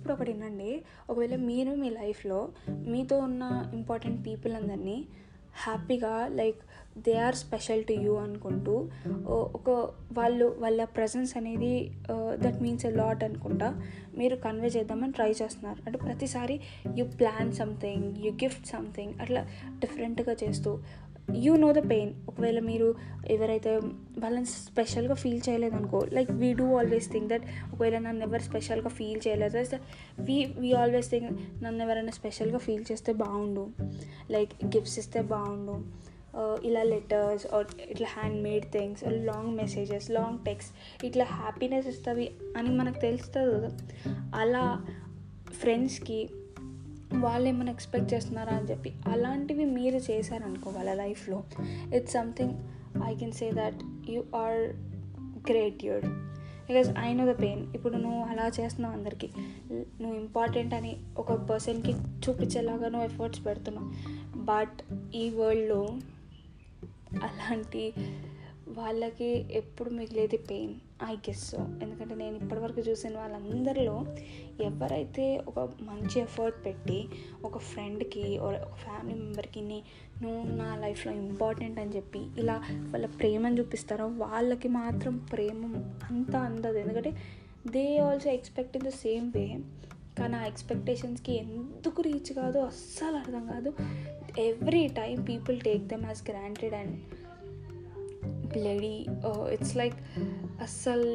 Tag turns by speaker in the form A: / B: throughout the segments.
A: ఇప్పుడు ఒకటి వినండి ఒకవేళ మీరు మీ లైఫ్లో మీతో ఉన్న ఇంపార్టెంట్ పీపుల్ అందరినీ హ్యాపీగా like they are special to you అనుకుంటూ ఒక వాళ్ళు వాళ్ళ ప్రజెన్స్ అనేది దట్ మీన్స్ ఎ లాట్ అనుకుంటా మీరు కన్వే చేద్దామని ట్రై చేస్తున్నారు. అంటే ప్రతిసారి you plan something you gift something అట్లా డిఫరెంట్గా చేస్తూ యూ నో ద పెయిన్ ఒకవేళ మీరు ఎవరైతే వాళ్ళని స్పెషల్గా feel చేయలేదనుకో like we do always think that ఒకవేళ నన్ను ఎవరు స్పెషల్గా ఫీల్ చేయలేదు వీ వీ ఆల్వేస్ థింక్ నన్ను ఎవరైనా స్పెషల్గా ఫీల్ చేస్తే బాగుండు. లైక్ గిఫ్ట్స్ ఇస్తే బాగుండు. Uh, ఇలా లెటర్స్ ఇట్లా hand made things long messages long text ఇట్లా హ్యాపీనెస్ ఇస్తావి అని మనకు తెలుస్తుంది కదా. అలా ఫ్రెండ్స్కి వాళ్ళు ఏమైనా ఎక్స్పెక్ట్ చేస్తున్నారా అని చెప్పి అలాంటివి మీరు చేశారనుకో వాళ్ళ లైఫ్లో? It's something I can say that you are great you're because I know the pain ఇప్పుడు నువ్వు అలా చేస్తున్నావు అందరికీ. నువ్వు ఇంపార్టెంట్ అని ఒక పర్సన్కి చూపించేలాగా నువ్వు ఎఫర్ట్స్ పెడుతున్నావు. బట్ ఈ వరల్డ్లో అలాంటి వాళ్ళకి ఎప్పుడు మిగిలేది పెయిన్ ఐ గెస్. సో ఎందుకంటే నేను ఇప్పటివరకు చూసిన వాళ్ళందరిలో ఎవరైతే ఒక మంచి ఎఫర్ట్ పెట్టి ఒక ఫ్రెండ్కి ఒక ఫ్యామిలీ మెంబర్కి నువ్వు నా లైఫ్లో ఇంపార్టెంట్ అని చెప్పి ఇలా వాళ్ళ ప్రేమను చూపిస్తారో వాళ్ళకి మాత్రం ప్రేమ అంత అందదు. ఎందుకంటే they also expect in the same way. కానీ ఆ ఎక్స్పెక్టేషన్స్కి ఎందుకు రీచ్ కాదో అస్సలు అర్థం కాదు. Every time people take them as granted and bloody it's like అస్సలు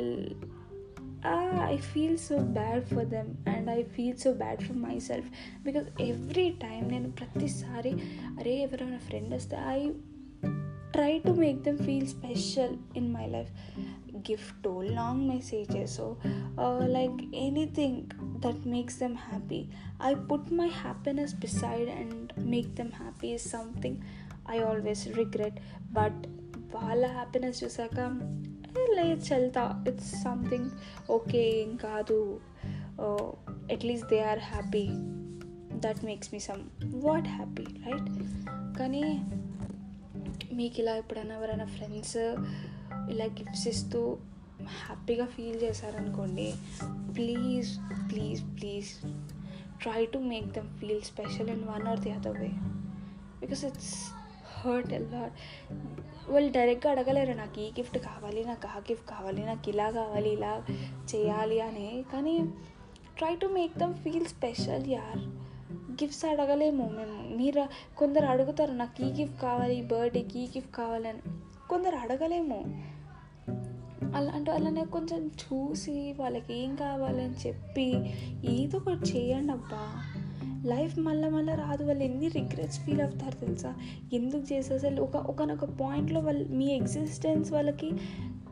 A: I feel so bad for them and I feel so bad for myself because every time నేను ప్రతిసారి అరే ఎవరైనా ఫ్రెండ్ వస్తే I try to make them feel special in my life gift long messages like anything that makes them happy I put my happiness beside and make them happy is something I always regret but వాళ్ళ happiness చూసాక లేదు చల్తా it's something okay ఏం కాదు. At least they are happy that makes me somewhat happy right కానీ మీకు ఇలా ఎప్పుడైనా ఎవరైనా ఫ్రెండ్స్ ఇలా గిఫ్ట్స్ ఇస్తూ హ్యాపీగా ఫీల్ చేశారనుకోండి please please please try to make them feel special in one or the other way because it's hurt lot వాళ్ళు డైరెక్ట్గా అడగలేరు నాకు ఈ గిఫ్ట్ కావాలి నాకు ఆ గిఫ్ట్ కావాలి నాకు ఇలా కావాలి ఇలా చేయాలి అని. కానీ try to make them feel special యార్ గిఫ్ట్స్ అడగలేము మేము. మీరు కొందరు అడుగుతారు నాకు ఈ గిఫ్ట్ కావాలి బర్త్డేకి ఈ గిఫ్ట్ కావాలని కొందరు అడగలేము. అలాంటి అలానే కొంచెం చూసి వాళ్ళకి ఏం కావాలని చెప్పి ఏదో ఒకటి చేయండి అబ్బా. లైఫ్ మళ్ళీ మళ్ళీ రాదు. వాళ్ళు ఎన్ని రిగ్రెట్స్ ఫీల్ అవుతారు తెలుసా? ఎందుకు చేసే అసలు ఒక ఒకనొక పాయింట్లో వాళ్ళు మీ ఎగ్జిస్టెన్స్ వాళ్ళకి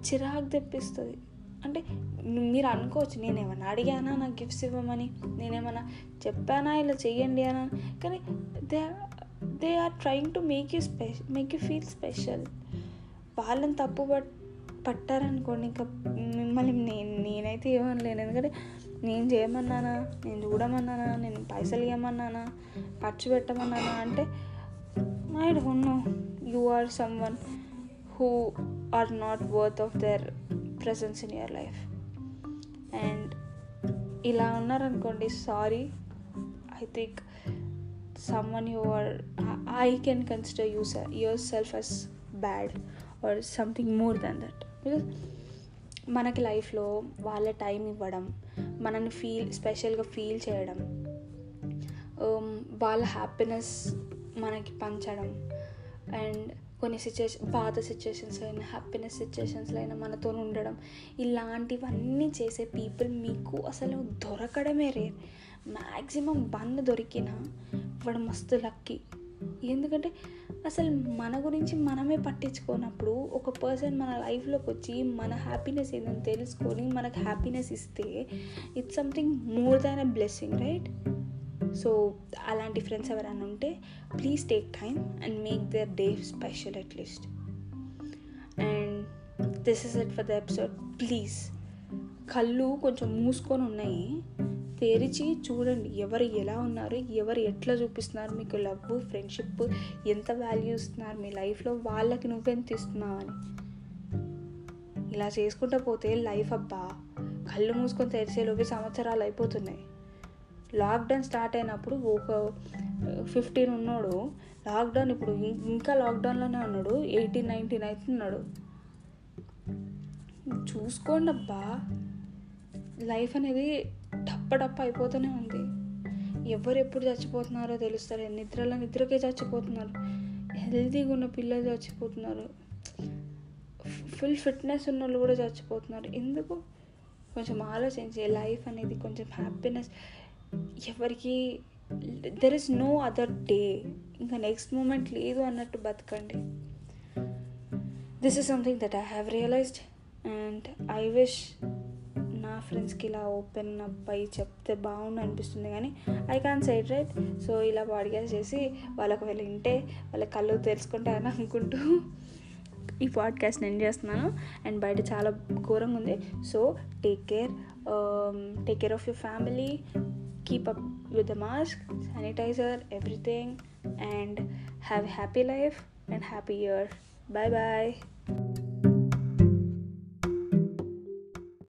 A: చిరాకు తెప్పిస్తుంది. అంటే మీరు అనుకోవచ్చు నేను ఏమైనా అడిగానా? నాకు గిఫ్ట్స్ ఇవ్వమని. నేనేమన్నా చెప్పానా? ఇలా చెయ్యండి అని? కానీ they they are trying to make you special make you feel special వాళ్ళని తప్పు పట్ పట్టారనుకోండి ఇంకా మిమ్మల్ని నేను నేనైతే ఏమనలేను. ఎందుకంటే నేను చేయమన్నానా? నేను చూడమన్నానా? నేను పైసలు ఇవ్వమన్నానా ఖర్చు పెట్టమన్నానా? అంటే I don't know you are someone who are not worth of their presence in your life and ఇలా ఉన్నారనుకోండి sorry I think someone you I can consider consider yourself as bad or something more than that because మనకి లైఫ్లో వాళ్ళ time ఇవ్వడం మనని feel స్పెషల్గా feel చేయడం um, వాళ్ళ హ్యాపీనెస్ మనకి పంచడం అండ్ కొన్ని సిచ్యుయేషన్ పాత సిచ్యుయేషన్స్లో అయినా హ్యాపీనెస్ సిచ్యుయేషన్స్లో అయినా మనతో ఉండడం ఇలాంటివన్నీ చేసే పీపుల్ మీకు అసలు దొరకడమే రేర్. మ్యాక్సిమం వన్ దొరికినా వాడు మస్తు లక్కీ. ఎందుకంటే అసలు మన గురించి మనమే పట్టించుకోనప్పుడు ఒక పర్సన్ మన లైఫ్లోకి వచ్చి మన హ్యాపీనెస్ ఏదని తెలుసుకొని మనకు హ్యాపీనెస్ ఇస్తే it's something more than a blessing right? So అలాంటి ఫ్రెండ్స్ ఎవరైనా ఉంటే please take time and make their day special at least and this is it for the episode. Please కళ్ళు కొంచెం మూసుకొని ఉన్నాయి. తెరిచి చూడండి ఎవరు ఎలా ఉన్నారు ఎవరు ఎట్లా చూపిస్తున్నారు మీకు లవ్ ఫ్రెండ్షిప్ ఎంత వాల్యూ ఇస్తున్నారు మీ లైఫ్లో వాళ్ళకి నువ్వెంత ఇస్తున్నావు అని ఇలా చేసుకుంటూ పోతే లైఫ్ అబ్బా కళ్ళు మూసుకొని తెరిచేలోపు సంవత్సరాలు అయిపోతున్నాయి. లాక్డౌన్ స్టార్ట్ అయినప్పుడు ఒక ఫిఫ్టీన్ ఉన్నాడు. లాక్డౌన్ ఇప్పుడు ఇంకా లాక్డౌన్లోనే ఉన్నాడు ఎయిటీన్ నైన్టీన్ అవుతున్నాడు చూసుకోండి అబ్బా లైఫ్ అనేది టప్ప అయిపోతూనే ఉంది. ఎవరు ఎప్పుడు చచ్చిపోతున్నారో తెలుస్తారు నిద్రలో నిద్రకే చచ్చిపోతున్నారు. హెల్తీగా ఉన్న పిల్లలు చచ్చిపోతున్నారు. ఫుల్ ఫిట్నెస్ ఉన్న వాళ్ళు కూడా చచ్చిపోతున్నారు. ఎందుకు? కొంచెం ఆలోచించి లైఫ్ అనేది కొంచెం హ్యాపీనెస్. ఎవరికి there is no other day ఇంకా నెక్స్ట్ మూమెంట్ లేదు అన్నట్టు బతకండి. This is something that I have realised and I wish నా ఫ్రెండ్స్కి ఇలా ఓపెన్ అప్ అయ్యి చెప్తే బాగుండు అనిపిస్తుంది కానీ I can side right so ఇలా పాడ్కాస్ట్ చేసి వాళ్ళకి వెళ్ళి వింటే వాళ్ళ కళ్ళు తెలుసుకుంటే అని అనుకుంటూ ఈ పాడ్కాస్ట్ నేను చేస్తున్నాను. అండ్ బయట చాలా ఘోరంగా ఉంది. So take care take care of your family keep up with the mask sanitiser everything and have happy life and happy year bye bye